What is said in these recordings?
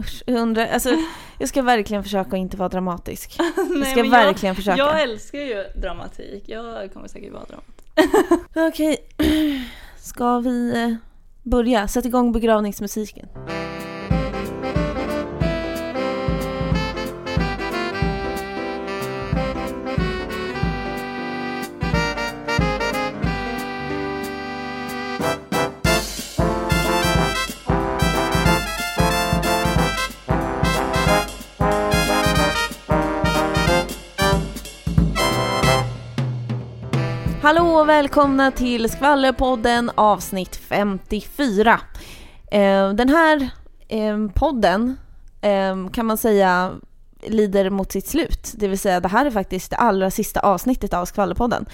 Usch, jag undrar, alltså, jag ska verkligen försöka att inte vara dramatisk. Jag Nej, ska men verkligen försöka. Jag älskar ju dramatik. Jag kommer säkert vara dramatisk. Okej, ska vi eh, börja? Sätt igång begravningsmusiken. Hallå och välkomna till Skvallerpodden avsnitt 54. Eh, Den här eh, podden eh, kan man säga lider mot sitt slut. Det vill säga det här är faktiskt det allra sista avsnittet av Skvallerpodden.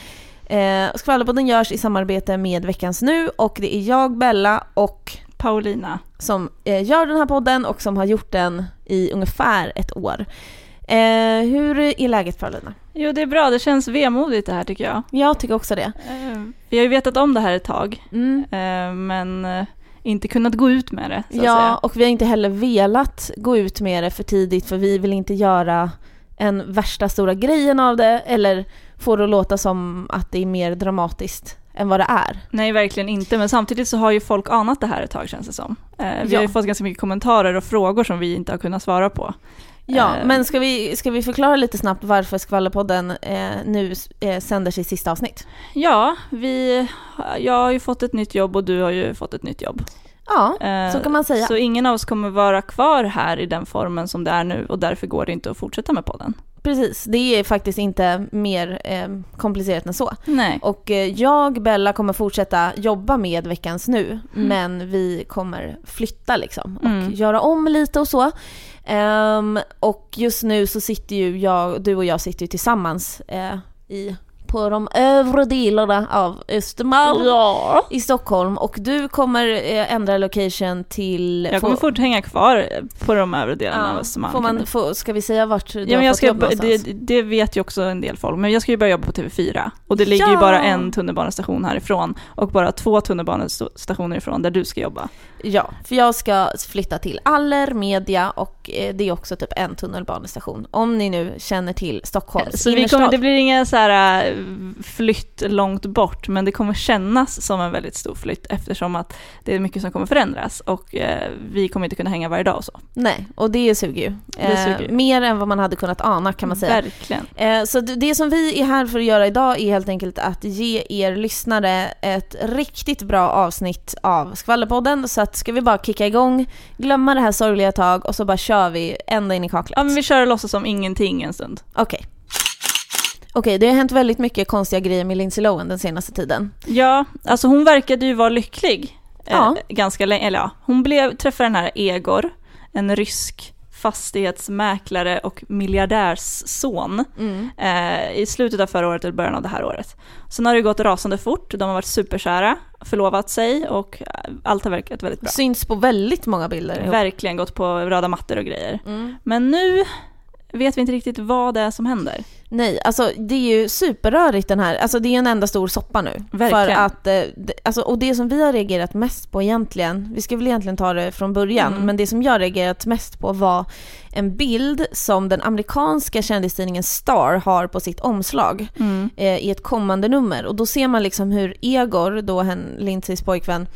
Skvallerpodden görs i samarbete med Veckans Nu och det är jag, Bella och Paulina. som gör den här podden och som har gjort den i ungefär ett år. Eh, hur är läget Paulina? Jo, det är bra. Det känns vemodigt det här tycker jag. Jag tycker också det. Eh, Vi har ju vetat om det här ett tag, Mm. eh, men eh, inte kunnat gå ut med det. Ja, säga. och vi har inte heller velat gå ut med det för tidigt för vi vill inte göra en värsta stora grejen av det eller få det att låta som att det är mer dramatiskt än vad det är. Nej, verkligen inte. Men samtidigt så har ju folk anat det här ett tag känns det som. Eh, Vi Ja. har ju fått ganska mycket kommentarer och frågor som vi inte har kunnat svara på. Ja, Eh. men ska vi, ska vi förklara lite snabbt varför Skvallerpodden eh, nu eh, sänder sitt sista avsnitt? Ja, vi, jag har ju fått ett nytt jobb och du har ju fått ett nytt jobb. Ja, Eh, så kan man säga. Så ingen av oss kommer vara kvar här i den formen som det är nu och därför går det inte att fortsätta med podden. Precis, det är faktiskt inte mer eh, komplicerat än så. Nej. Och eh, jag, Bella, kommer fortsätta jobba med Veckans Nu, men vi kommer flytta liksom och Mm. göra om lite och så. Ehm, och just nu så sitter ju jag, du och jag sitter ju tillsammans eh, i, på de övre delarna av Östermalm Ja. i Stockholm och du kommer eh, ändra location till... Jag kommer få- fort hänga kvar på de övre delarna av ja, Östermalm. får man, få, Ska vi säga vart du Ja, men jag ska, jobb någonstans? det, det vet ju också en del folk, men jag ska ju börja jobba på TV4. Och det ligger ju Ja! bara en tunnelbanestation härifrån och bara två tunnelbanestationer ifrån där du ska jobba. Ja, för jag ska flytta till Aller Media och eh, det är också typ en tunnelbanestation. Om ni nu känner till Stockholms Så innerstad. kommer, det blir ingen så här äh, flytt långt bort, men det kommer kännas som en väldigt stor flytt eftersom att det är mycket som kommer förändras och eh, vi kommer inte kunna hänga varje dag och så. Nej, och det suger ju. Det suger ju. mer än vad man hade kunnat ana kan man säga. Verkligen. Eh, så det, som vi är här för att göra idag är helt enkelt att ge er lyssnare ett riktigt bra avsnitt av Skvallerpodden. Så att ska vi bara kicka igång, glömma det här sorgliga tag och så bara kör vi ända in i kaklet. Ja, men vi kör och låtsas som ingenting en stund. Okej. Okej, det har hänt väldigt mycket konstiga grejer med Lindsay Lohan den senaste tiden. Ja, alltså hon verkade ju vara lycklig. Ja. Eh, ganska länge, eller ja, hon blev, träffade den här Egor, en rysk fastighetsmäklare och miljardärsson Mm. eh, i slutet av förra året eller början av det här året. Sen har det gått rasande fort, de har varit superkära, förlovat sig och eh, allt har verkat väldigt bra. Syns på väldigt många bilder. ihop. Verkligen gått på röda mattor och grejer. Mm. Men nu vet vi inte riktigt vad det är som händer. Nej, alltså det är ju superrörigt den här, alltså det är en enda stor soppa nu. Verkligen. För att, eh, alltså, och det som vi har reagerat mest på egentligen, vi ska väl egentligen ta det från början, Mm. men det som jag har reagerat mest på var en bild som den amerikanska kändistidningen Star har på sitt omslag eh, i ett kommande nummer. Och då ser man liksom hur Egor, då hen, Lindsays pojkvän,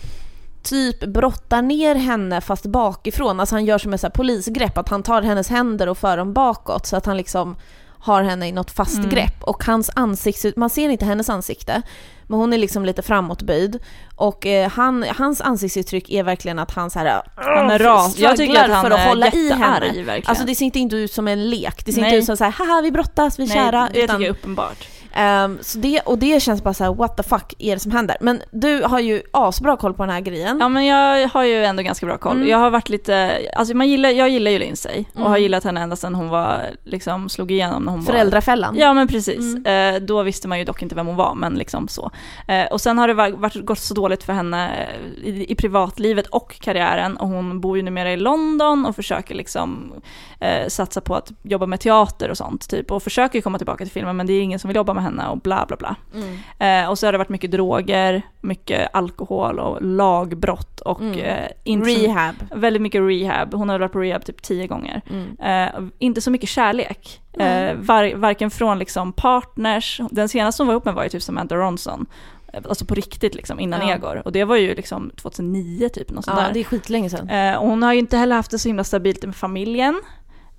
typ brottar ner henne fast bakifrån. Alltså han gör som ett så här polisgrepp, att han tar hennes händer och för dem bakåt så att han liksom har henne i något fast Mm. grepp. Och hans ansikte, man ser inte hennes ansikte, men hon är liksom lite framåtböjd. Och eh, han, hans ansiktsuttryck är verkligen att han så här, Han är ras. Jag tycker att han för att är hålla i henne. verkligen. Alltså det ser inte ut som en lek, det ser Nej. inte ut som så här, haha vi brottas, vi är Nej, kära. det utan, tycker jag är uppenbart. Ehm, så det, och det känns bara så här: what the fuck är det som händer? Men du har ju asbra koll på den här grejen. Ja men jag har ju ändå ganska bra koll. Mm. Jag har varit lite, alltså man gillar, jag gillar ju Lindsay och Mm. har gillat henne ända sedan hon var, liksom slog igenom när hon var Föräldrafällan. Ja men precis. Mm. Eh, då visste man ju dock inte vem hon var, men liksom så. Eh, och sen har det va- varit, gått så dåligt för henne eh, i, i privatlivet och karriären och hon bor ju numera i London och försöker liksom eh, satsa på att jobba med teater och sånt typ och försöker ju komma tillbaka till filmen men det är ingen som vill jobba med henne och bla bla bla. Mm. Eh, och så har det varit mycket droger, mycket alkohol och lagbrott och Mm. eh, inte så- Rehab. väldigt mycket rehab. Hon har varit på rehab typ tio gånger. Mm. Eh, inte så mycket kärlek. Eh, var, varken från liksom partners, den senaste hon var ihop med var ju typ Samantha Ronson. Eh, Alltså på riktigt liksom, innan Ja. Egor. Och det var ju liksom 2009 typ, något sånt Ja, där. det är skitlänge sedan. Eh, och hon har ju inte heller haft det så himla stabilt med familjen.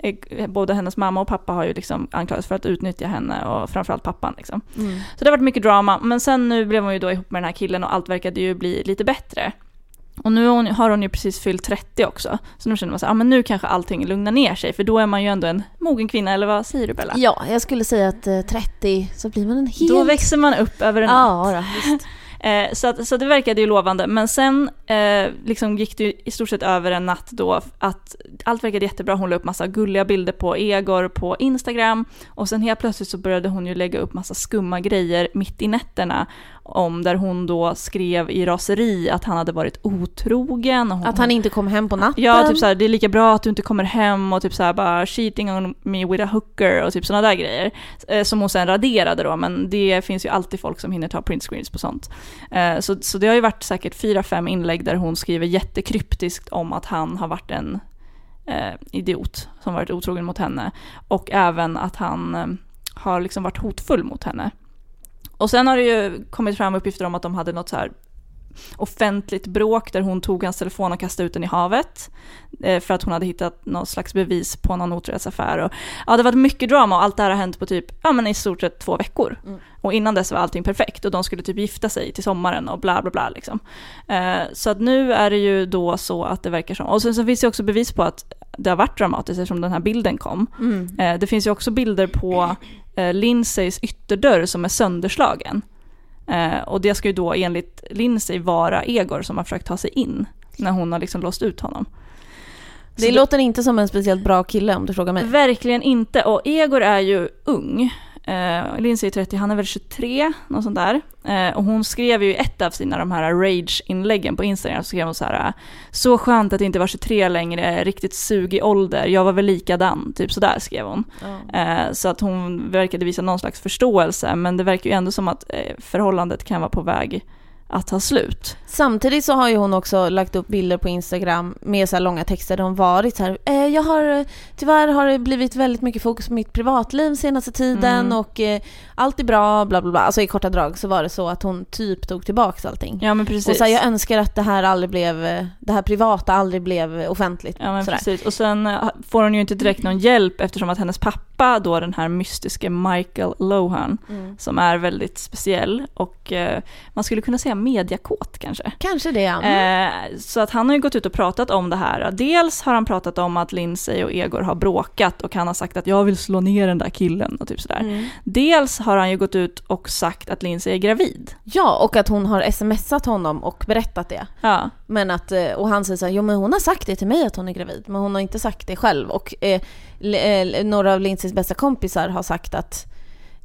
Eh, Både hennes mamma och pappa har ju liksom anklagats för att utnyttja henne och framförallt pappan liksom. Mm. Så det har varit mycket drama, men sen nu blev hon ju då ihop med den här killen och allt verkade ju bli lite bättre. Och nu har hon, ju precis fyllt 30 också, så nu känner man så här, ah, men nu kanske allting lugnar ner sig, för då är man ju ändå en mogen kvinna, eller vad säger du Bella? Ja, jag skulle säga att eh, 30 så blir man en helt... Då växer man upp över en natt. Ja, då, visst. Eh, så, att, så det verkade ju lovande, men sen eh, liksom gick det ju i stort sett över en natt då att allt verkade jättebra. Hon la upp massa gulliga bilder på Egor på Instagram. Och sen helt plötsligt så började hon ju lägga upp massa skumma grejer mitt i nätterna om där hon då skrev i raseri att han hade varit otrogen. Och hon, Att han inte kom hem på natten. Ja, typ såhär, det är lika bra att du inte kommer hem och typ såhär bara cheating on me with a hooker och typ sådana där grejer. Eh, som hon sen raderade då, men det finns ju alltid folk som hinner ta printscreens på sånt. Eh, så, så det har ju varit säkert fyra, fem inlägg där hon skriver jättekryptiskt om att han har varit en eh, idiot som varit otrogen mot henne. Och även att han har liksom varit hotfull mot henne. Och sen har det ju kommit fram uppgifter om att de hade något så här offentligt bråk där hon tog hans telefon och kastade ut den i havet. Eh, för att hon hade hittat någon slags bevis på någon otrohetsaffär. Och, ja, det varit mycket drama och allt det här har hänt på typ, ja men i stort sett två veckor. Mm. Och innan dess var allting perfekt och de skulle typ gifta sig till sommaren och bla bla bla liksom. Eh, så att nu är det ju då så att det verkar som, och sen så finns det också bevis på att det har varit dramatiskt eftersom den här bilden kom. Mm. Eh, det finns ju också bilder på eh, Lindsays ytterdörr som är sönderslagen. Eh, och det ska ju då enligt Lindsay vara Egor som har försökt ta sig in när hon har liksom låst ut honom. Det Så låter inte som en speciellt bra kille om du frågar mig. Verkligen inte. Och Egor är ju ung. Eh, Lindsay är 30, han är väl 23, något sånt där. Eh, och hon skrev ju i ett av sina de här rage-inläggen på Instagram, så skrev hon så här Så skönt att inte vara 23 längre, riktigt sugig ålder, jag var väl likadan, typ sådär skrev hon. Ja. Eh, så att hon verkade visa någon slags förståelse, men det verkar ju ändå som att eh, förhållandet kan vara på väg att ta slut. Samtidigt så har ju hon också lagt upp bilder på Instagram med så här långa texter där hon varit så här, eh, jag har, eh, tyvärr har det blivit väldigt mycket fokus på mitt privatliv senaste tiden Mm. och eh, allt är bra, bla bla bla. Alltså i korta drag så var det så att hon typ tog tillbaks allting. Ja men precis. Och så här, jag önskar att det här aldrig blev, eh, det här privata aldrig blev offentligt. Ja men precis. Och sen eh, får hon ju inte direkt någon hjälp eftersom att hennes pappa då den här mystiske Michael Lohan Mm. som är väldigt speciell och eh, man skulle kunna säga mediakåt kanske. Kanske det ja. Mm. Eh, så att han har ju gått ut och pratat om det här. Dels har han pratat om att Lindsay och Egor har bråkat och han har sagt att jag vill slå ner den där killen och typ sådär. Mm. Dels har han ju gått ut och sagt att Lindsay är gravid. Ja, och att hon har smsat honom och berättat det. Ja, Men att, eh, och han säger så här, jo men hon har sagt det till mig att hon är gravid, men hon har inte sagt det själv. Och eh, eh, några av Lindsays bästa kompisar har sagt att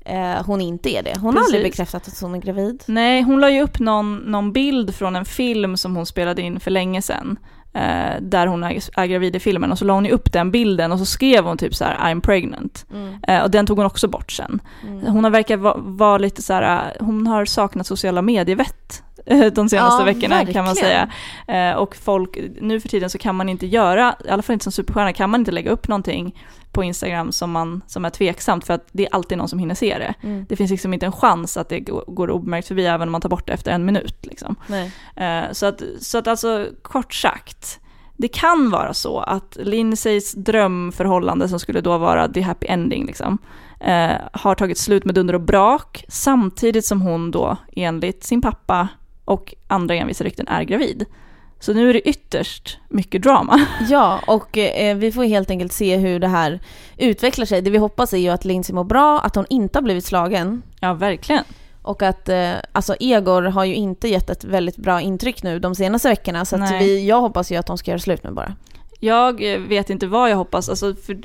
eh, hon inte är det. Hon har aldrig Precis. bekräftat att hon är gravid. Nej, hon la ju upp någon, någon bild från en film som hon spelade in för länge sedan. Eh, där hon är, gravid i filmen och så la hon ju upp den bilden och så skrev hon typ så här I'm pregnant. Eh, och den tog hon också bort sen. Mm. Hon har verkar vara var lite så här, eh, hon har saknat sociala medievett de senaste Ja, veckorna kan man verkligen. säga. Och folk, nu för tiden så kan man inte göra, i alla fall inte som superstjärna, kan man inte lägga upp någonting på Instagram som, man, som är tveksamt för att det är alltid någon som hinner se det. Mm. Det finns liksom inte en chans att det går obemärkt förbi även om man tar bort det efter en minut. Liksom. Eh, så, att, så att alltså, kort sagt, det kan vara så att Lindsays drömförhållande som skulle då vara the happy ending liksom, eh, har tagit slut med dunder och brak samtidigt som hon då enligt sin pappa och andra envisa rykten är gravid. Så nu är det ytterst mycket drama. Ja, och eh, vi får helt enkelt se hur det här utvecklar sig. Det vi hoppas är ju att Lindsay mår bra, att hon inte har blivit slagen. Ja, verkligen. Och att, eh, alltså Egor har ju inte gett ett väldigt bra intryck nu de senaste veckorna. Så vi, jag hoppas ju att de ska göra slut med bara. Jag eh, vet inte vad jag hoppas, alltså för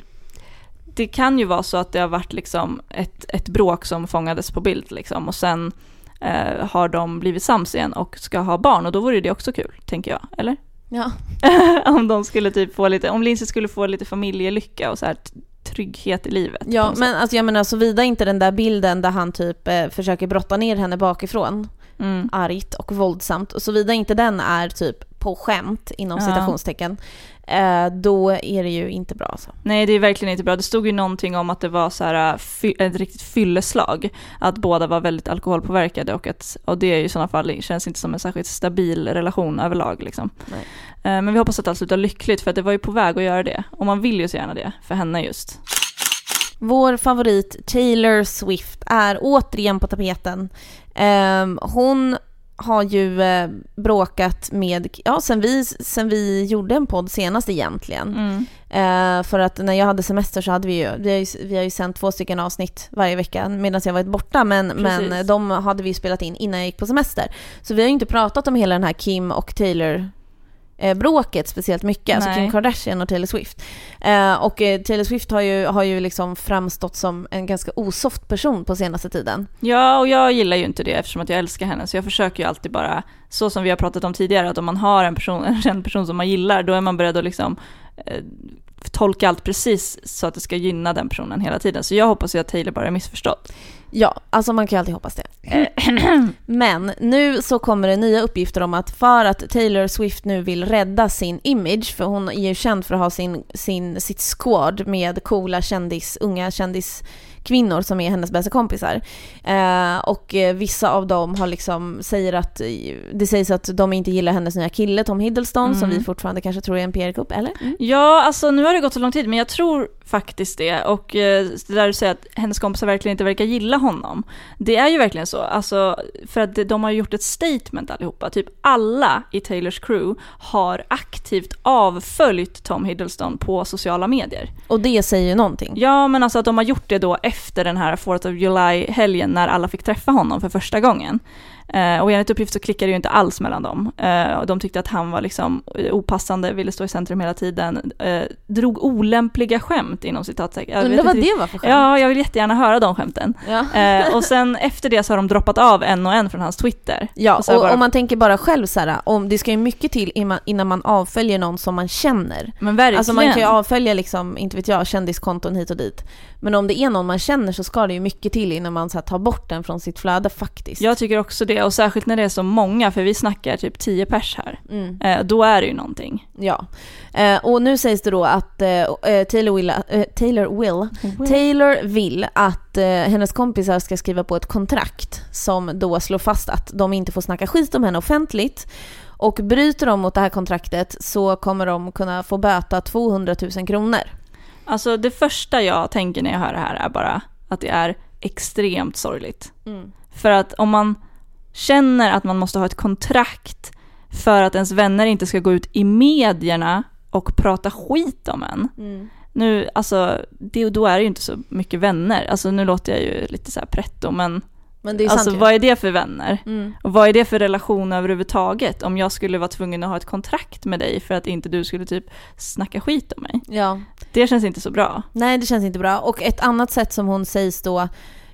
det kan ju vara så att det har varit liksom ett, ett bråk som fångades på bild liksom och sen eh, har de blivit sams igen och ska ha barn och då vore det också kul, tänker jag, eller? Ja. om de skulle typ få lite, om Lindsay skulle få lite familjelycka och så här trygghet i livet. Ja, men alltså jag menar såvida inte den där bilden där han typ eh, försöker brotta ner henne bakifrån. Mm. argt och våldsamt, och såvida inte den är typ på skämt inom Ja. citationstecken, eh, då är det ju inte bra alltså. Nej, det är verkligen inte bra. Det stod ju någonting om att det var så här, fy, ett riktigt fylleslag. Att båda var väldigt alkoholpåverkade och att och det är ju i sådana fall känns inte som en särskilt stabil relation överlag. Liksom. Nej. Eh, Men vi hoppas att allt slutar lyckligt för att det var ju på väg att göra det. Och man vill ju så gärna det, för henne just. Vår favorit Taylor Swift är återigen på tapeten. Ehm, hon har ju eh, bråkat med, ja sen vi, sen vi gjorde en podd senast egentligen. Mm. Eh, för att när jag hade semester så hade vi ju, vi har ju, vi har ju sänt två stycken avsnitt varje vecka medan jag varit borta men, men de hade vi spelat in innan jag gick på semester. Så vi har ju inte pratat om hela den här Kim och Taylor eh, bråket speciellt mycket, alltså Nej. Kim Kardashian och Taylor Swift. Eh, och eh, Taylor Swift har ju, har ju liksom framstått som en ganska osoft person på senaste tiden. Ja, och jag gillar ju inte det eftersom att jag älskar henne. Så jag försöker ju alltid bara, så som vi har pratat om tidigare, att om man har en, person, en känd person som man gillar, då är man beredd att liksom eh, tolka allt precis så att det ska gynna den personen hela tiden. Så jag hoppas ju att Taylor bara är missförstådd. Ja, alltså man kan ju alltid hoppas det. Men nu så kommer det nya uppgifter om att för att Taylor Swift nu vill rädda sin image, för hon är ju känd för att ha sin, sin, sitt squad med coola kändis, unga kändiskvinnor som är hennes bästa kompisar. Eh, och vissa av dem har liksom, säger att, det sägs att de inte gillar hennes nya kille Tom Hiddleston, som Mm. vi fortfarande kanske tror är en PR-kupp, eller? Mm. Ja, alltså nu har det gått så lång tid, men jag tror faktiskt det. Och eh, det där du säger att hennes kompisar verkligen inte verkar gilla honom. Det är ju verkligen så. Alltså, för att de har gjort ett statement allihopa. Typ alla i Taylors crew har aktivt avföljt Tom Hiddleston på sociala medier. Och det säger ju någonting. Ja, men alltså att de har gjort det då efter den här 4th of July-helgen när alla fick träffa honom för första gången. Eh, och enligt uppgift så klickade det ju inte alls mellan dem. Eh, och de tyckte att han var liksom opassande, ville stå i centrum hela tiden, eh, drog olämpliga skämt inom citattecken. Undrar vad det var för skämt. Ja, jag vill jättegärna höra de skämten. Ja. Eh, och sen efter det så har de droppat av en och en från hans Twitter. Ja, Och och bara- om man tänker bara själv så här, om det ska ju mycket till innan- innan man avföljer någon som man känner. Men verkligen. Alltså man kan ju avfölja liksom, inte vet jag, kändiskonton hit och dit. Men om det är någon man känner så ska det ju mycket till innan man så här, tar bort den från sitt flöde faktiskt. Jag tycker också det, och särskilt när det är så många, för vi snackar typ 10 pers här. Mm, Eh, då är det ju någonting. ja. Eh, och nu sägs det då att eh, eh, Taylor, will, eh, Taylor will Taylor vill att eh, hennes kompisar ska skriva på ett kontrakt som då slår fast att de inte får snacka skit om henne offentligt. Och bryter de mot det här kontraktet så kommer de kunna få böta 200 000 kronor. Alltså det första jag tänker när jag hör det här är bara att det är extremt sorgligt. För att om man känner att man måste ha ett kontrakt för att ens vänner inte ska gå ut i medierna och prata skit om en. Nu, alltså, det, då är det ju inte så mycket vänner. Alltså nu låter jag ju lite så här pretto, men Men det är sant alltså ju. vad är det för vänner? Mm. Och vad är det för relation överhuvudtaget? Om jag skulle vara tvungen att ha ett kontrakt med dig för att inte du skulle typ snacka skit om mig. Ja. Det känns inte så bra. Nej, det känns inte bra. Och ett annat sätt som hon sägs då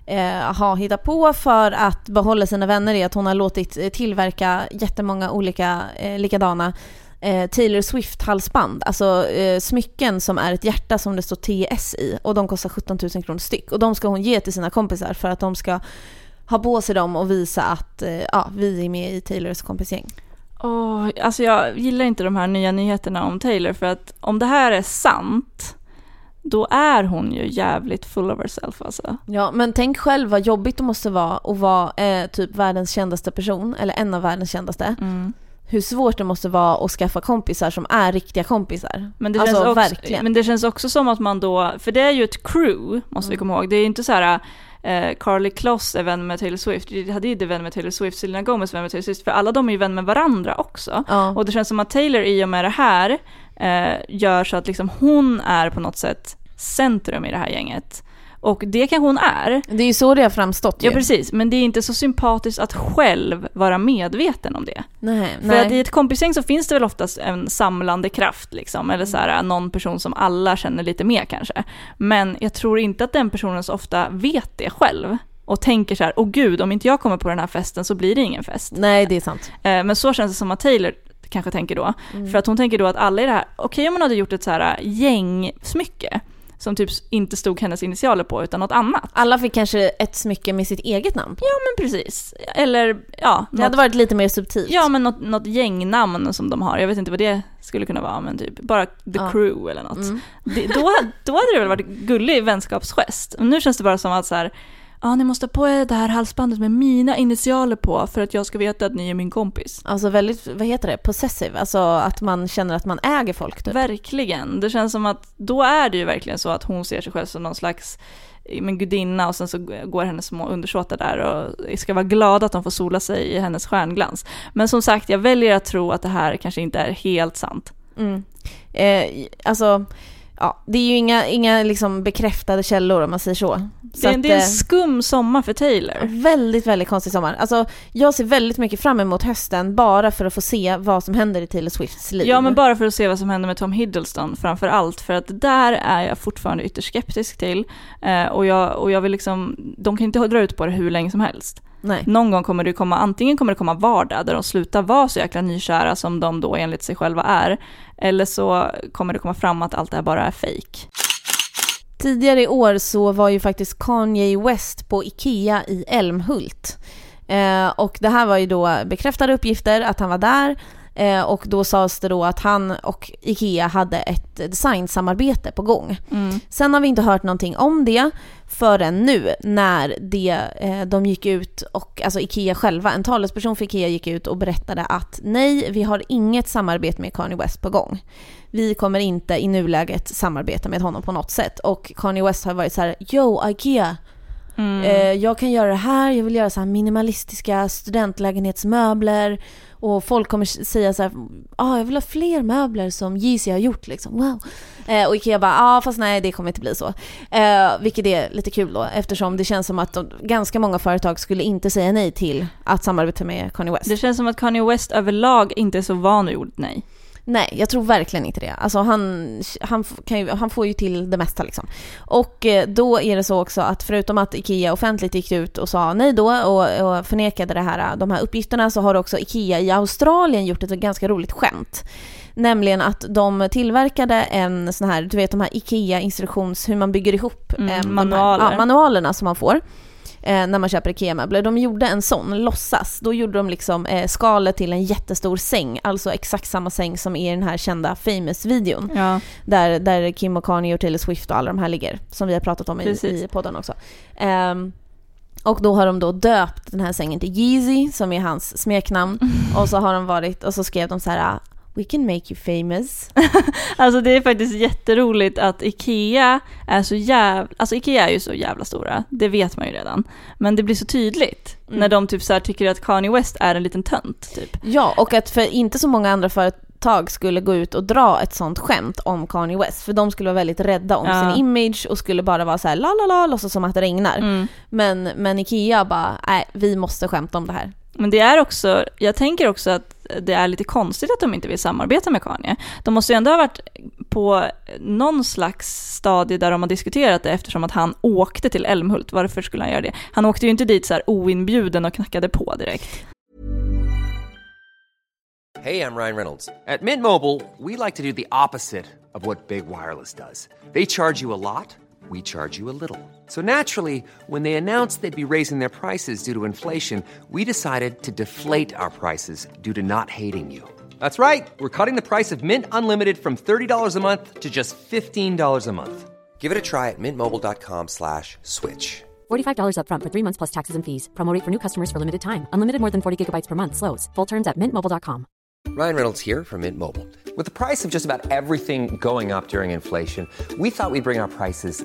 eh, ha hittat på för att behålla sina vänner är att hon har låtit eh, tillverka jättemånga olika eh, likadana eh, Taylor Swift-halsband, alltså eh, smycken som är ett hjärta som det står TS i och de kostar 17 000 kronor styck och de ska hon ge till sina kompisar för att de ska ha på sig dem och visa att eh, ja, vi är med i Taylors kompisgäng. Oh, alltså jag gillar inte de här nya nyheterna om Taylor för att om det här är sant då är hon ju jävligt full of herself alltså. Ja, men tänk själv vad jobbigt det måste vara att vara eh, typ världens kändaste person, eller en av världens kändaste. Mm. hur svårt det måste vara att skaffa kompisar som är riktiga kompisar. Men det, alltså känns också, verkligen. men det känns också som att man då, för det är ju ett crew, måste vi Mm. komma ihåg. Det är ju inte så här eh, Carly Kloss är vän med Taylor Swift, Gigi Hadid är vän med Taylor Swift, Selena Gomez är vän med Taylor Swift, för alla de är ju vän med varandra också. Ja. Och det känns som att Taylor i och med det här eh, gör så att liksom hon är på något sätt centrum i det här gänget. Och det kanske hon är. Det är ju så det har framstått ju. Ja precis, men det är inte så sympatiskt att själv vara medveten om det. Nej, För nej. i ett kompisgäng så finns det väl oftast en samlande kraft liksom, eller så här, någon person som alla känner lite mer kanske. Men jag tror inte att den personen så ofta vet det själv. Och tänker så här, åh gud, om inte jag kommer på den här festen så blir det ingen fest. nej, det är sant. Eh, Men så känns det som att Taylor kanske tänker då. För att hon tänker då att alla i det här, okej om hon hade gjort ett så här gängsmycke, som typ inte stod hennes initialer på utan något annat. Alla fick kanske ett smycke med sitt eget namn på. Ja men precis. Eller ja, Det hade varit lite mer subtilt. Ja men något, något gängnamn som de har, jag vet inte vad det skulle kunna vara men typ bara The Ja. Crew eller något. Mm. Det, då, då hade det väl varit gullig vänskapsgest. Men nu känns det bara som att så här, ja ni måste ha på er det här halsbandet med mina initialer på för att jag ska veta att ni är min kompis. Alltså väldigt, vad heter det, possessive, alltså att man känner att man äger folk typ. Verkligen. Det känns som att då är det ju verkligen så att hon ser sig själv som någon slags men gudinna och sen så går hennes små undersåtar där och ska vara glada att de får sola sig i hennes stjärnglans. Men som sagt, jag väljer att tro att det här kanske inte är helt sant. Mm. Eh, alltså, ja, det är ju inga, inga liksom bekräftade källor om man säger så. så Det är, att, det är en eh, skum sommar för Taylor. Väldigt, väldigt konstig sommar. Alltså, jag ser väldigt mycket fram emot hösten bara för att få se vad som händer i Taylor Swifts liv. Ja, men bara för att se vad som händer med Tom Hiddleston framför allt, för att där är jag fortfarande ytterst skeptisk till. Eh, och, jag, och jag vill liksom, de kan inte dra ut på det hur länge som helst. Nej. Någon gång kommer det komma, antingen kommer det komma vardag där de slutar vara så jäkla nykära som de då enligt sig själva är, eller så kommer det komma fram att allt det här bara är fejk. Tidigare i år så var ju faktiskt Kanye West på IKEA i Älmhult. Eh, och det här var ju då bekräftade uppgifter att han var där. Eh, och då sades det då att han och IKEA hade ett designsamarbete på gång. Mm. Sen har vi inte hört någonting om det förrän nu när det, eh, de gick ut och, alltså IKEA själva, en talesperson för IKEA gick ut och berättade att nej, vi har inget samarbete med Kanye West på gång. Vi kommer inte i nuläget samarbeta med honom på något sätt. Och Kanye West har varit så här, yo IKEA, Mm. Eh, jag kan göra det här, jag vill göra så här minimalistiska studentlägenhetsmöbler och folk kommer säga så här, ah, jag vill ha fler möbler som Yeezy har gjort liksom, wow. Eh, och Ikea bara, ja ah, fast nej det kommer inte bli så. Eh, vilket är lite kul då eftersom det känns som att de, ganska många företag skulle inte säga nej till att samarbeta med Kanye West. Det känns som att Kanye West överlag inte är så van vid ordet nej. Nej, jag tror verkligen inte det. Alltså han, han, ju, han får ju till det mesta liksom. Och eh, då är det så också att förutom att IKEA offentligt gick ut och sa nej då och, och förnekade det här, de här uppgifterna så har också IKEA i Australien gjort ett ganska roligt skämt. Nämligen att de tillverkade en sån här, du vet de här IKEA-instruktions, hur man bygger ihop Mm, eh, manualer. Här, ja, manualerna som man får eh, när man köper IKEA-möbler. De gjorde en sån, låtsas. Då gjorde de liksom eh, skalet till en jättestor säng, alltså exakt samma säng som är i den här kända Famous-videon. Ja. Där, där Kim och Kanye och Taylor Swift och alla de här ligger, som vi har pratat om i, Precis. i podden också. Ehm, och då har de då döpt den här sängen till Yeezy, som är hans smeknamn. Och så har de varit, och så skrev de så här "Ah, We can make you famous. Alltså det är faktiskt jätteroligt att IKEA är så jävla, alltså IKEA är ju så jävla stora, det vet man ju redan. Men det blir så tydligt Mm. när de typ så här tycker att Kanye West är en liten tönt typ. Ja, och att för inte så många andra företag skulle gå ut och dra ett sånt skämt om Kanye West. För de skulle vara väldigt rädda om Ja. sin image och skulle bara vara så här la la la, låtsas som att det regnar. Mm. Men, men Ikea bara, nej vi måste skämta om det här. Men det är också, jag tänker också att det är lite konstigt att de inte vill samarbeta med Kanye. De måste ju ändå ha varit på någon slags stadie där de har diskuterat det eftersom att han åkte till Älmhult. Varför skulle han göra det? Han åkte ju inte dit så här oinbjuden och knackade på direkt. Hej, jag Ryan Reynolds. At Mint Mobile, we like to do the opposite of what Big Wireless does. They charge you a lot, we charge you a little. So naturally, when they announced they'd be raising their prices due to inflation, we decided to deflate our prices due to not hating you. That's right. We're cutting the price of Mint Unlimited from $30 a month to just $15 a month. Give it a try at mintmobile.com slash switch. $45 upfront for three months plus taxes and fees. Promo rate for new customers for limited time. Unlimited more than 40 gigabytes per month. Slows. Full terms at mintmobile.com. Ryan Reynolds here from Mint Mobile. With the price of just about everything going up during inflation, we thought we'd bring our prices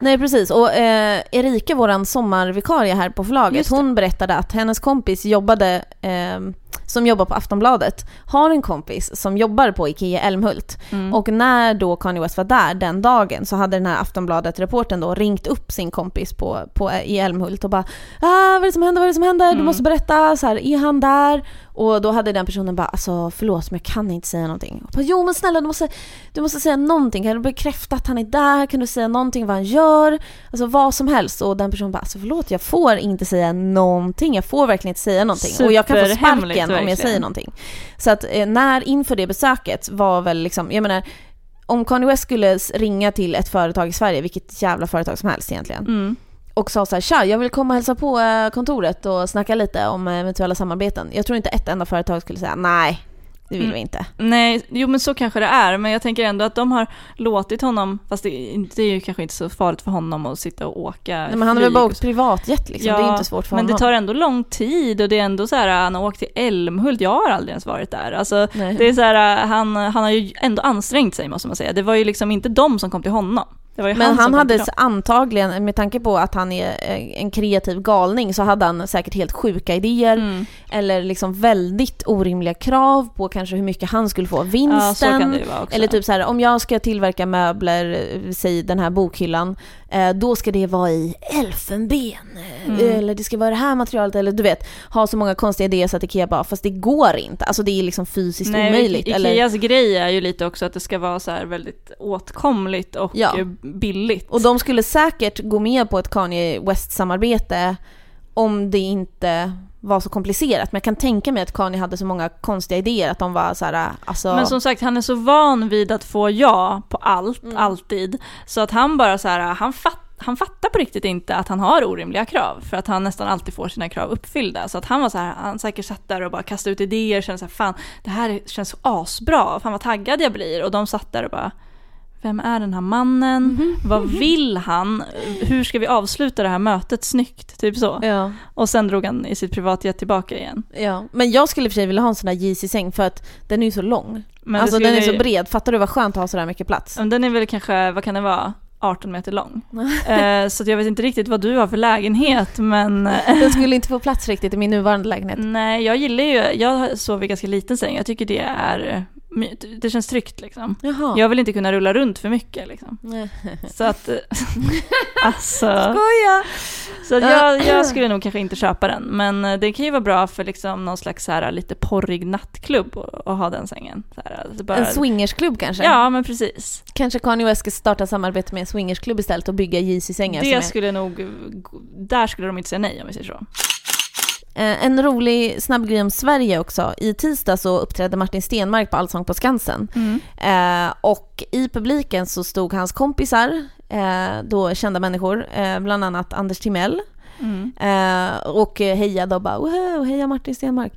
Nej precis, och eh, Erika, våran sommarvikarie här på förlaget, hon berättade att hennes kompis jobbade, eh, som jobbar på Aftonbladet, har en kompis som jobbar på IKEA Älmhult. Mm. Och när då Kanye West var där den dagen så hade den här Aftonbladet-reporten då ringt upp sin kompis på, på, i Älmhult och bara ah, vad är det som händer, vad är det som händer, Mm. du måste berätta, så här, är han där? Och då hade den personen bara alltså förlåt men jag kan inte säga någonting. Och bara, jo men snälla du måste, du måste säga någonting, kan du bekräfta att han är där, kan du säga någonting vad han gör? Alltså vad som helst. Och den personen bara alltså förlåt jag får inte säga någonting, jag får verkligen inte säga någonting. Och jag kan få sparken om jag säger någonting. Så att eh, när inför det besöket var väl liksom, jag menar om Kanye West skulle ringa till ett företag i Sverige, vilket jävla företag som helst egentligen, Mm. Och sa så här, tja jag vill komma och hälsa på eh, kontoret och snacka lite om eh, eventuella samarbeten. Jag tror inte ett enda företag skulle säga nej, det vill Mm. vi inte. Nej, jo men så kanske det är, men jag tänker ändå att de har låtit honom, fast det, det är ju kanske inte så farligt för honom att sitta och åka Nej, men han har väl bara åkt privatjet liksom, det är inte svårt för men honom. det tar ändå lång tid och det är ändå så här, han har åkt till Älmhult, jag har aldrig ens varit där. Alltså, Nej. det är så här, han, han har ju ändå ansträngt sig måste man säga. Det var ju liksom inte de som kom till honom. Men han, han hade antagligen, med tanke på att han är eh, en kreativ galning, så hade han säkert helt sjuka idéer. Mm. Eller liksom väldigt orimliga krav på kanske hur mycket han skulle få Ja, vinsten. också. Eller typ så här, om jag ska tillverka möbler, eh, säg den här bokhyllan, eh, då ska det vara i elfenben. Mm. Eller det ska vara det här materialet, eller du vet, ha så många konstiga idéer så att Ikea bara, fast det går inte. Alltså det är liksom fysiskt Nej, omöjligt. I- Eller, Ikeas grej är ju lite också att det ska vara så väldigt åtkomligt och Ja. Billigt. och de skulle säkert gå med på ett Kanye West-samarbete om det inte var så komplicerat. Men jag kan tänka mig att Kanye hade så många konstiga idéer att de var så här, alltså... Men som sagt, han är så van vid att få ja på allt, Mm. alltid. Så att han bara så här, han, fatt, han fattar på riktigt inte att han har orimliga krav. För att han nästan alltid får sina krav uppfyllda. Så att han var så här, han säkert satt där och bara kastade ut idéer och kände så här, fan det här känns så asbra, fan vad taggad jag blir. Och de satt där och bara, vem är den här mannen? Mhm. Vad vill han? Hur ska vi avsluta det här mötet snyggt? Typ så. Ja, Och sen drog han i sitt privatjet tillbaka igen. ja. Men jag skulle i och för sig vilja ha en sån där Yeezy-säng för att den är ju så lång. Men alltså den är skulle- så bred, fattar du vad skönt att ha sådär mycket plats? Men Den är väl kanske, vad kan det vara, 18 meter lång. eh, så jag vet inte riktigt vad du har för lägenhet men eh, Den skulle inte få plats riktigt i min nuvarande lägenhet. nej jag gillar ju, jag sover i ganska liten säng, jag tycker det är, det känns tryggt liksom. Jaha. Jag vill inte kunna rulla runt för mycket liksom. Så att, eh, alltså, Skoja! så att jag, jag skulle nog kanske inte köpa den. Men eh, det kan ju vara bra för liksom någon slags så här, lite porrig nattklubb att ha den sängen. Här, alltså bara, En swingersklubb kanske? Ja men precis. Kanske Kanye West ska starta samarbete med en swingersklubb istället och bygga som Det är... skulle nog, där skulle de inte säga nej om vi säger så. Eh, En rolig snabb grej om Sverige också. I tisdag så uppträdde Martin Stenmark på Allsång på Skansen. Eh, och i publiken så stod hans kompisar, eh, då kända människor, eh, bland annat Anders Timell. Eh, och hejade och bara wow, heja Martin Stenmark.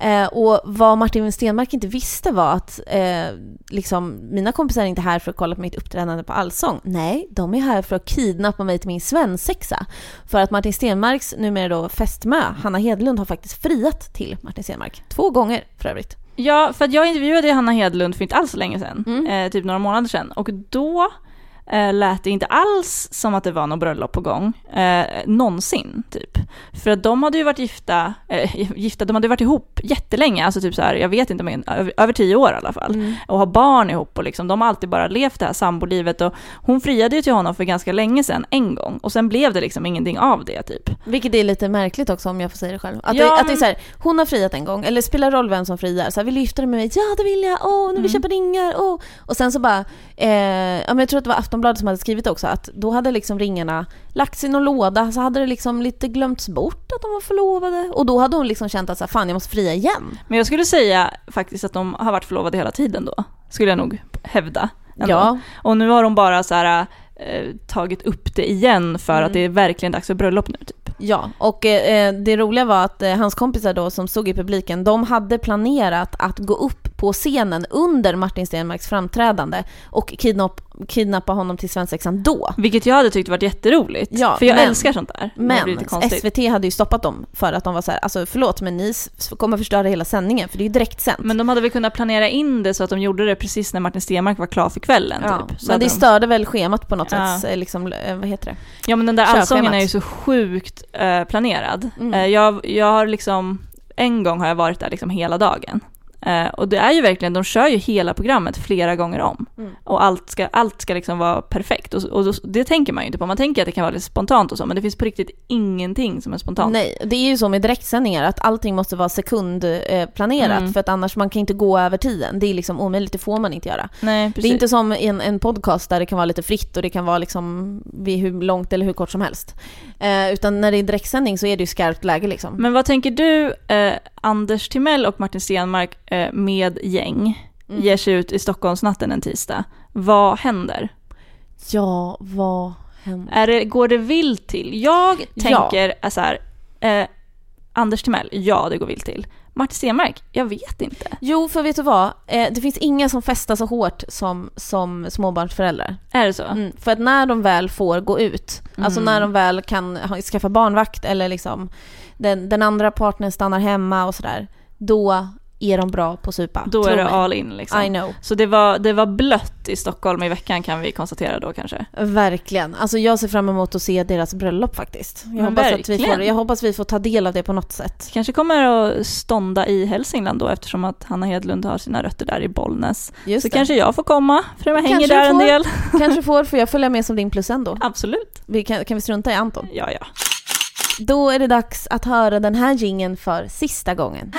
Eh, och vad Martin Stenmark inte visste var att eh, liksom, mina kompisar är inte här för att kolla på mitt uppträdande på Allsång. Nej, de är här för att kidnappa mig till min svensexa. För att Martin Stenmarks numera då fästmö, Hanna Hedlund, har faktiskt friat till Martin Stenmark. Två gånger för övrigt. Ja, för att jag intervjuade Hanna Hedlund för inte alls så länge sedan, Mm. eh, typ några månader sedan. Och då eh, lät det inte alls som att det var något bröllop på gång, eh, någonsin typ. För att de hade ju varit gifta, eh, gifta, de hade varit ihop jättelänge, alltså typ så här, jag vet inte, men över, över tio år i alla fall. Mm. Och har barn ihop och liksom, de har alltid bara levt det här sambolivet och hon friade ju till honom för ganska länge sedan, en gång. Och sen blev det liksom ingenting av det typ. Vilket är lite märkligt också om jag får säga det själv. Att, Ja, det, att det är så här, hon har friat en gång, eller spelar roll vem som friar. Så här, vill du gifta dig med mig? Ja det vill jag! Åh, nu vill vi köpa ringar! Åh. Och sen så bara, eh, ja, men jag tror att det var Aftonbladet som hade skrivit också att då hade liksom ringarna lagts i någon låda, så hade det liksom lite glömts bort att de var förlovade. Och då hade hon liksom känt att så här, fan jag måste fria igen. Men jag skulle säga faktiskt att de har varit förlovade hela tiden då. Skulle jag nog hävda. ändå. Ja. Och nu har de bara så här, eh, tagit upp det igen för Mm. att det är verkligen dags för bröllop nu typ. Ja, och eh, det roliga var att eh, hans kompisar då som stod i publiken, de hade planerat att gå upp på scenen under Martin Stenmarks framträdande och kidnapp, kidnappa honom till svensexan då. Vilket jag hade tyckt varit jätteroligt. Ja, för jag men- älskar sånt där. Men. SVT hade ju stoppat dem för att de var så här, alltså förlåt men ni kommer förstöra hela sändningen för det är ju direktsänt. Men de hade väl kunnat planera in det så att de gjorde det precis när Martin Stenmark var klar för kvällen. ja, typ. Så men det de... störde väl schemat på något Ja. sätt, eh, liksom, eh, vad heter det? Ja men den där Körschemat. allsången är ju så sjukt eh, planerad. Mm. Eh, jag, jag har liksom, en gång har jag varit där liksom hela dagen. Eh, och det är ju verkligen, de kör ju hela programmet flera gånger om. Mm. Och allt ska, allt ska liksom vara perfekt. Och, och det tänker man ju inte på. Man tänker att det kan vara lite spontant och så, men det finns på riktigt ingenting som är spontant. Nej, det är ju så med direktsändningar att allting måste vara sekundplanerat eh, Mm. för att annars man kan inte gå över tiden. Det är liksom omöjligt, det får man inte göra. Nej, Det är inte som en, en podcast där det kan vara lite fritt och det kan vara liksom hur långt eller hur kort som helst. Eh, utan när det är direktsändning så är det ju skarpt läge liksom. Men vad tänker du, eh, Anders Timell och Martin Stenmark med gäng Mm. ger sig ut i Stockholmsnatten en tisdag. Vad händer? Ja, vad händer? Är det, går det vilt till? Jag Ja. tänker är så här, eh, Anders Timell, ja det går vilt till. Martin Stenmark, jag vet inte. Jo, för vet du vad? Eh, det finns inga som festar så hårt som, som småbarnsföräldrar. Är det så? Mm, för att när de väl får gå ut, alltså Mm. när de väl kan ha, skaffa barnvakt eller liksom den, den andra partnern stannar hemma och sådär, då är de bra på supa. Då är det mig. all in liksom. I know. Så det var, det var blött i Stockholm i veckan kan vi konstatera då kanske. Verkligen. Alltså jag ser fram emot att se deras bröllop faktiskt. Jag, Men hoppas, att vi får, jag hoppas vi får ta del av det på något sätt. Kanske kommer att stånda i Hälsingland då eftersom att Hanna Hedlund har sina rötter där i Bollnäs. Just Så det. kanske jag får komma, för jag hänger Kanske där du en får. del. Kanske får, för jag följa med som din plus en då. Absolut. Vi kan, kan vi strunta i Anton? Ja, ja. Då är det dags att höra den här gingen för sista gången.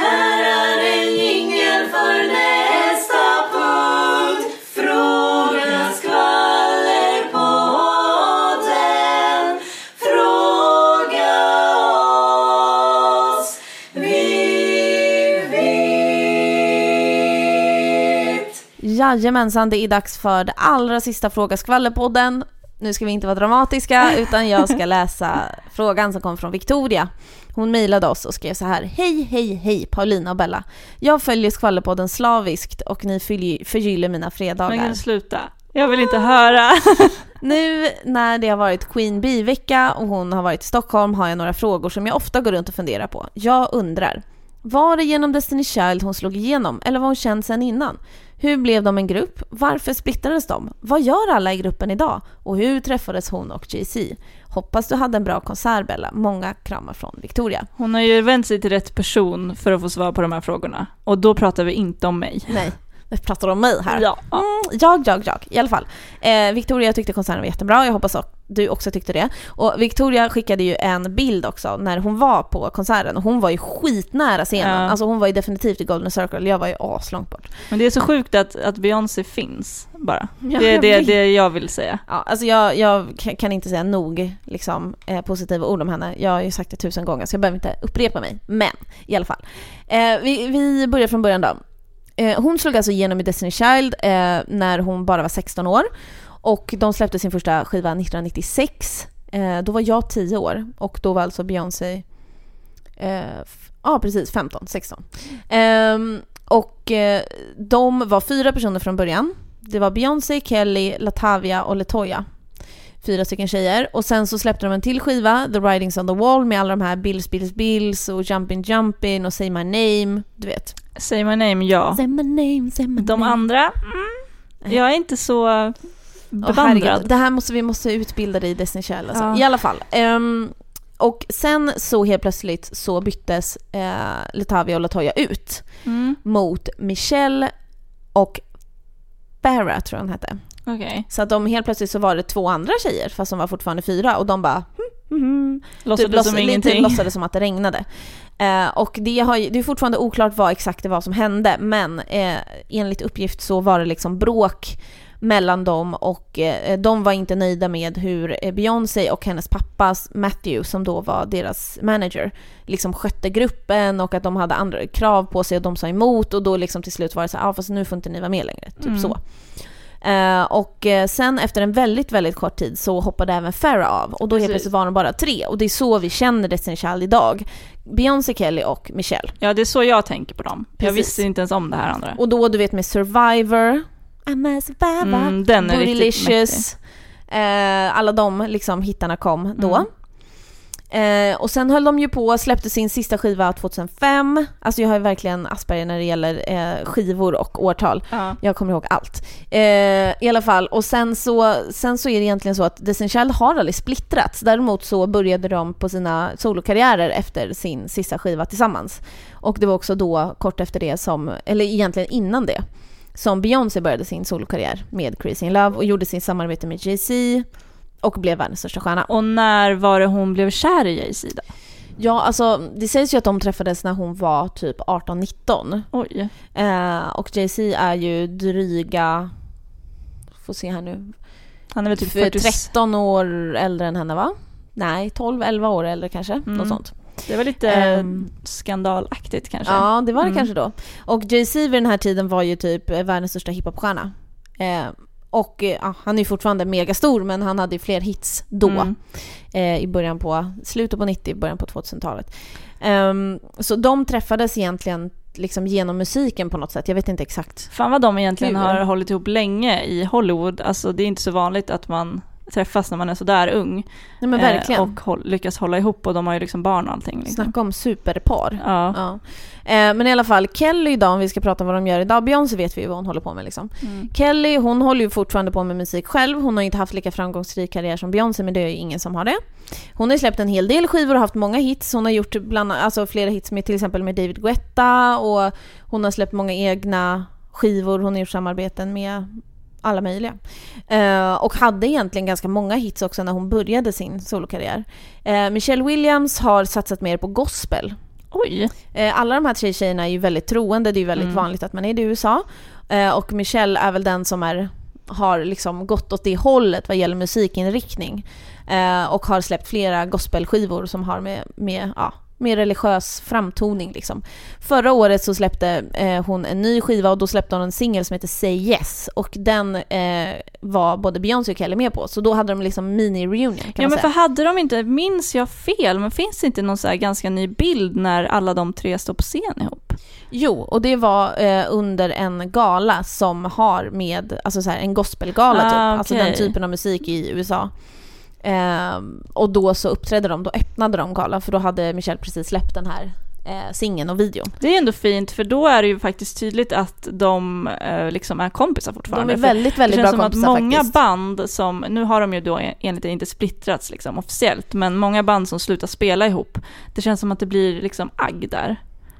Jajamensan, det är dags för det allra sista Fråga skvallerpodden. Nu ska vi inte vara dramatiska, utan jag ska läsa frågan som kom från Victoria. Hon mejlade oss och skrev så här. Hej, hej, hej Paulina och Bella. Jag följer skvallerpodden slaviskt och ni förgy- förgyller mina fredagar. Men sluta. Jag vill inte höra. Nu när det har varit Queen Bee-vecka och hon har varit i Stockholm har jag några frågor som jag ofta går runt och funderar på. Jag undrar, var det genom Destiny Child hon slog igenom eller var hon känd sedan innan? Hur blev de en grupp? Varför splittrades de? Vad gör alla i gruppen idag? Och hur träffades hon och Jay-Z? Hoppas du hade en bra konsert Bella. Många kramar från Victoria. Hon har ju vänt sig till rätt person för att få svar på de här frågorna. Och då pratar vi inte om mig. Nej, vi pratar om mig här. Ja. Mm, jag, jag, jag. I alla fall. Eh, Victoria tyckte konserten var jättebra. Jag hoppas att du också tyckte det. Och Victoria skickade ju en bild också när hon var på konserten och hon var ju skitnära scenen. Ja. Alltså hon var ju definitivt i Golden Circle. Jag var ju aslångt bort. Men det är så sjukt att, att Beyoncé finns bara. Ja, det är det, det jag vill säga. Ja, alltså jag, jag kan- kan inte säga nog liksom, eh, positiva ord om henne. Jag har ju sagt det tusen gånger så jag behöver inte upprepa mig. Men i alla fall. Eh, vi, vi börjar från början då. Eh, hon slog alltså igenom i Destiny Child eh, när hon bara var 16 år. Och de släppte sin första skiva 1996. Eh, då var jag 10 år och då var alltså Beyoncé eh, ah, precis. 15, 16. Ehm, och eh, de var fyra personer från början. Det var Beyoncé, Kelly, Latavia och Latoya. Fyra stycken tjejer. Och sen så släppte de en till skiva, The Writings on the Wall, med alla de här Bills, Bills, Bills och Jumpin' Jumpin' och Say My Name. Du vet. Say my name, ja. Say my name, say my De name. andra, mm, jag är inte så bevandrad. herregud. det här måste vi måste utbilda dig i Destiny Child alltså. Ja. I alla fall. Ehm, och sen så helt plötsligt så byttes eh, Latavia och Latoya ut mm, mot Michelle och Barra tror jag hon hette. Okej. Så att de helt plötsligt så var det två andra tjejer fast de var fortfarande fyra och de bara hmm, hmm. Låtsades Typ som ingenting. Lite låtsades som att det regnade. Eh, och det, har, det är fortfarande oklart vad exakt det var som hände men eh, enligt uppgift så var det liksom bråk mellan dem och eh, de var inte nöjda med hur eh, Beyoncé och hennes pappa Matthew, som då var deras manager, liksom skötte gruppen och att de hade andra krav på sig och de sa emot och då liksom till slut var det så här, ah, fast nu får inte ni vara med längre, typ Mm. så. Eh, och eh, sen efter en väldigt, väldigt kort tid så hoppade även Farah av och då helt plötsligt var de bara tre och det är så vi känner Destiny Child idag. Beyoncé, Kelly och Michelle. Ja, det är så jag tänker på dem. Jag Precis. visste inte ens om det här andra. Och då du vet med Survivor, I'm a survivor, Mm, den är Bootylicious, eh, alla de liksom hittarna kom då. Mm. Eh, och sen höll de ju på, släppte sin sista skiva 2005. Alltså jag har ju verkligen Asperger när det gäller eh, skivor och årtal. Ja. Jag kommer ihåg allt. Eh, I alla fall, och sen så, sen så är det egentligen så att Destiny Child har aldrig splittrats. Däremot så började de på sina solokarriärer efter sin sista skiva tillsammans. Och det var också då, kort efter det som, eller egentligen innan det, som Beyoncé började sin solokarriär med Crazy in Love och gjorde sin samarbete med Jay-Z och blev världens största stjärna. Och när var det hon blev kär i Jay-Z då? Ja, alltså det sägs ju att de träffades när hon var typ 18-19. Oj. Eh, och Jay-Z är ju dryga, får se här nu, Han är väl typ för 40... 13 år äldre än henne va? Nej, 12-11 år äldre kanske, Mm. något sånt. Det var lite Ehm. skandalaktigt kanske. Ja, det var det Mm. kanske då. Och Jay-Z vid den här tiden var ju typ världens största hiphopstjärna. Eh, och eh, ja, han är ju fortfarande megastor men han hade ju fler hits då. Mm. Eh, I början på, slutet på 90, början på 2000-talet. Ehm, så de träffades egentligen liksom genom musiken på något sätt. Jag vet inte exakt. Fan vad de egentligen Kul. har hållit ihop länge i Hollywood. Alltså det är inte så vanligt att man träffas när man är sådär ung. Nej eh. Och håll, lyckas hålla ihop och de har ju liksom barn och allting. Liksom. Snacka om superpar. Ja. Ja. Eh, men i alla fall, Kelly idag, om vi ska prata om vad de gör idag, Beyoncé vet vi ju vad hon håller på med liksom. Mm. Kelly, hon håller ju fortfarande på med musik själv. Hon har inte haft lika framgångsrik karriär som Beyoncé, men det är ju ingen som har det. Hon har släppt en hel del skivor och haft många hits. Hon har gjort bland, alltså flera hits med till exempel med David Guetta och hon har släppt många egna skivor. Hon har gjort samarbeten med alla möjliga. Eh, och hade egentligen ganska många hits också när hon började sin solokarriär. Eh, Michelle Williams har satsat mer på gospel. Oj. Eh, Alla de här tre tjejerna är ju väldigt troende, det är ju väldigt Mm. vanligt att man är det i USA. Eh, Och Michelle är väl den som är, har liksom gått åt det hållet vad gäller musikinriktning. Eh, Och har släppt flera gospelskivor som har med, med ja, mer religiös framtoning liksom. Förra året så släppte eh, hon en ny skiva och då släppte hon en singel som heter Say Yes och den eh, var både Beyoncé och Kelly med på så då hade de liksom mini-reunion Ja men säga. för hade de inte, minns jag fel, men finns det inte någon så här ganska ny bild när alla de tre står på scen ihop? Jo, och det var eh, under en gala som har med, alltså så här, en gospelgala Ah, typ, alltså okej. den typen av musik i USA. Ehm, och då så uppträdde de, då öppnade de galan för då hade Michelle precis släppt den här eh, singeln och videon. Det är ändå fint för då är det ju faktiskt tydligt att de eh, liksom är kompisar De fortfarande. är För väldigt, väldigt det bra känns som kompisar att många faktiskt. band som, nu har de ju då enligt det inte splittrats liksom officiellt, men många band som slutar spela ihop, det känns som att det blir liksom agg där.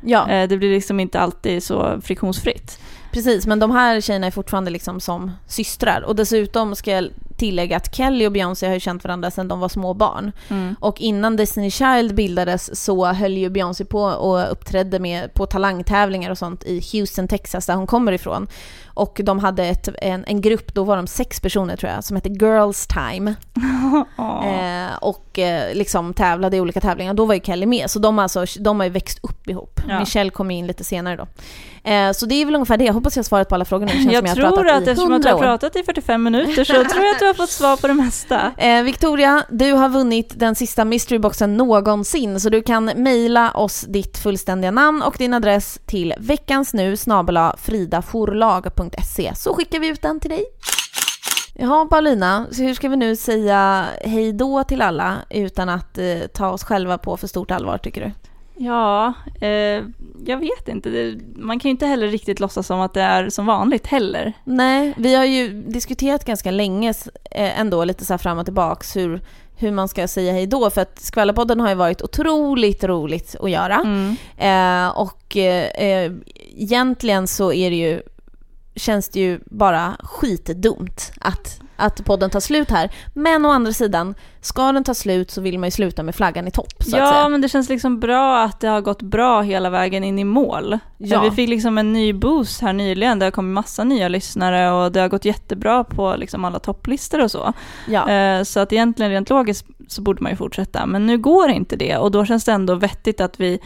Ja, Eh, det blir liksom inte alltid så friktionsfritt. precis. Men de här tjejerna är fortfarande liksom som systrar. Och dessutom ska jag tillägga att Kelly och Beyoncé har ju känt varandra sedan de var små barn. Mm. Och innan Destiny Child bildades så höll ju Beyoncé på och uppträdde med, på talangtävlingar och sånt i Houston, Texas, där hon kommer ifrån. Och de hade ett, en, en grupp, då var de sex personer tror jag, som hette Girls Time. Eh, och eh, liksom tävlade i olika tävlingar. Då var ju Kelly med, så de, alltså, de har ju växt upp ihop. Ja. Michelle kom in lite senare då. Eh, så det är väl ungefär det. Jag hoppas jag har svarat på alla frågor nu. Det känns Jag som tror har pratat att eftersom att du 100 har pratat i 45 minuter så tror jag att du har fått svar på det mesta. Eh, Victoria, du har vunnit den sista mysteryboxen någonsin så du kan mejla oss ditt fullständiga namn och din adress till veckansnu fridaforlag.se så skickar vi ut den till dig. Jaha Paulina, så hur ska vi nu säga hej då till alla utan att eh, ta oss själva på för stort allvar tycker du? Ja, eh, jag vet inte. Man kan ju inte heller riktigt låtsas som att det är som vanligt heller. Nej, vi har ju diskuterat ganska länge eh, ändå lite så här fram och tillbaks hur, hur man ska säga hej då för att Skvallerpodden har ju varit otroligt roligt att göra. Mm. Eh, och eh, eh, egentligen så är det ju, känns det ju bara skitdumt att, att podden tar slut här. Men å andra sidan, ska den ta slut så vill man ju sluta med flaggan i topp så Ja, men det känns liksom bra att det har gått bra hela vägen in i mål. Ja. Vi fick liksom en ny boost här nyligen, det har kommit massa nya lyssnare och det har gått jättebra på liksom alla topplistor och så. Ja. Eh, Så att egentligen rent logiskt så borde man ju fortsätta, men nu går inte det och då känns det ändå vettigt att vi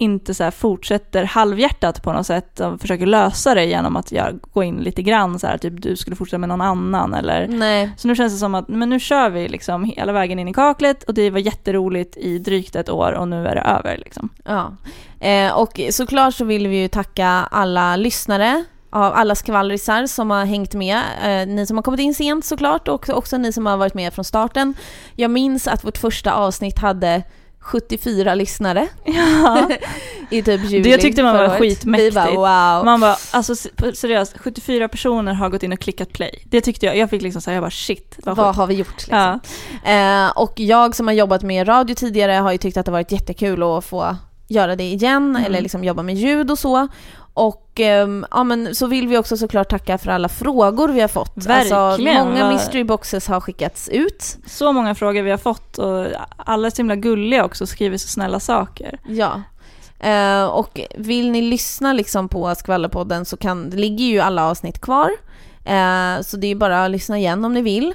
inte så fortsätter halvhjärtat på något sätt och försöker lösa det genom att göra, gå in lite grann så här, typ du skulle fortsätta med någon annan eller Nej. så nu känns det som att men nu kör vi liksom hela vägen in i kaklet och det var jätteroligt i drygt ett år och nu är det över liksom. Ja. Eh, och såklart så vill vi ju tacka alla lyssnare av alla skvallrisar som har hängt med. Eh, ni som har kommit in sent såklart och också, också ni som har varit med från starten. Jag minns att vårt första avsnitt hade 74 lyssnare Ja. i typ juli Det tyckte man var året. skitmäktigt. Bara wow. Man bara, alltså seriöst, 74 personer har gått in och klickat play. Det tyckte jag, jag fick liksom säga jag bara shit, vad, Vad har vi gjort liksom? Ja. Eh, och jag som har jobbat med radio tidigare har ju tyckt att det varit jättekul att få göra det igen Mm. eller liksom jobba med ljud och så. Och ehm, ja men så vill vi också såklart tacka för alla frågor vi har fått. Alltså, många mystery boxes har skickats ut. Så många frågor vi har fått och alla är så himla gulliga också och skriver så snälla saker. Ja. Eh, och vill ni lyssna liksom på Skvallerpodden så kan, det ligger ju alla avsnitt kvar. Eh, så det är bara att lyssna igen om ni vill.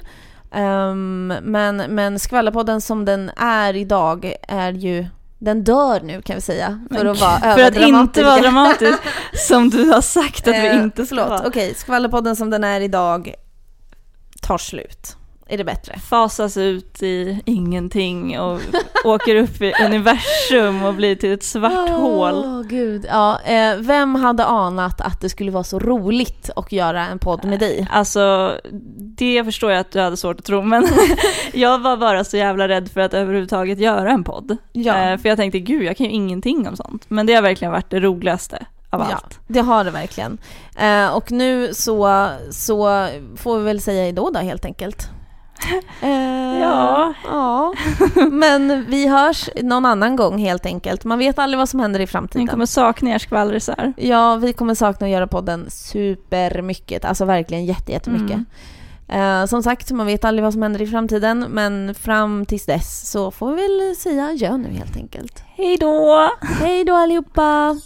Ehm, men, men Skvallerpodden som den är idag är ju, den dör nu kan vi säga. För Men att vara För att inte vara dramatisk, som du har sagt att vi Eh, inte ska Förlåt, vara. okej. Skvallerpodden som den är idag tar slut. Är det bättre? Fasas ut i ingenting och åker upp i universum och blir till ett svart hål. Åh gud. Ja, eh, vem hade anat att det skulle vara så roligt att göra en podd med dig? Alltså, det förstår jag att du hade svårt att tro, men jag var bara så jävla rädd för att överhuvudtaget göra en podd. Ja. Eh, för jag tänkte, gud, jag kan ju ingenting om sånt. Men det har verkligen varit det roligaste av Ja, allt. det har det verkligen. Eh, och nu så, så får vi väl säga hejdå då helt enkelt. Eh, Ja. ja. Men vi hörs någon annan gång helt enkelt. Man vet aldrig vad som händer i Ni framtiden. kommer sakna er skvallrisar. Ja, vi kommer sakna att göra podden supermycket. Alltså verkligen jätte, jättemycket. Mm. Eh, som sagt, man vet aldrig vad som händer i framtiden. Men fram tills dess så får vi väl säga adjö nu helt enkelt. Hej då! Hej då allihopa!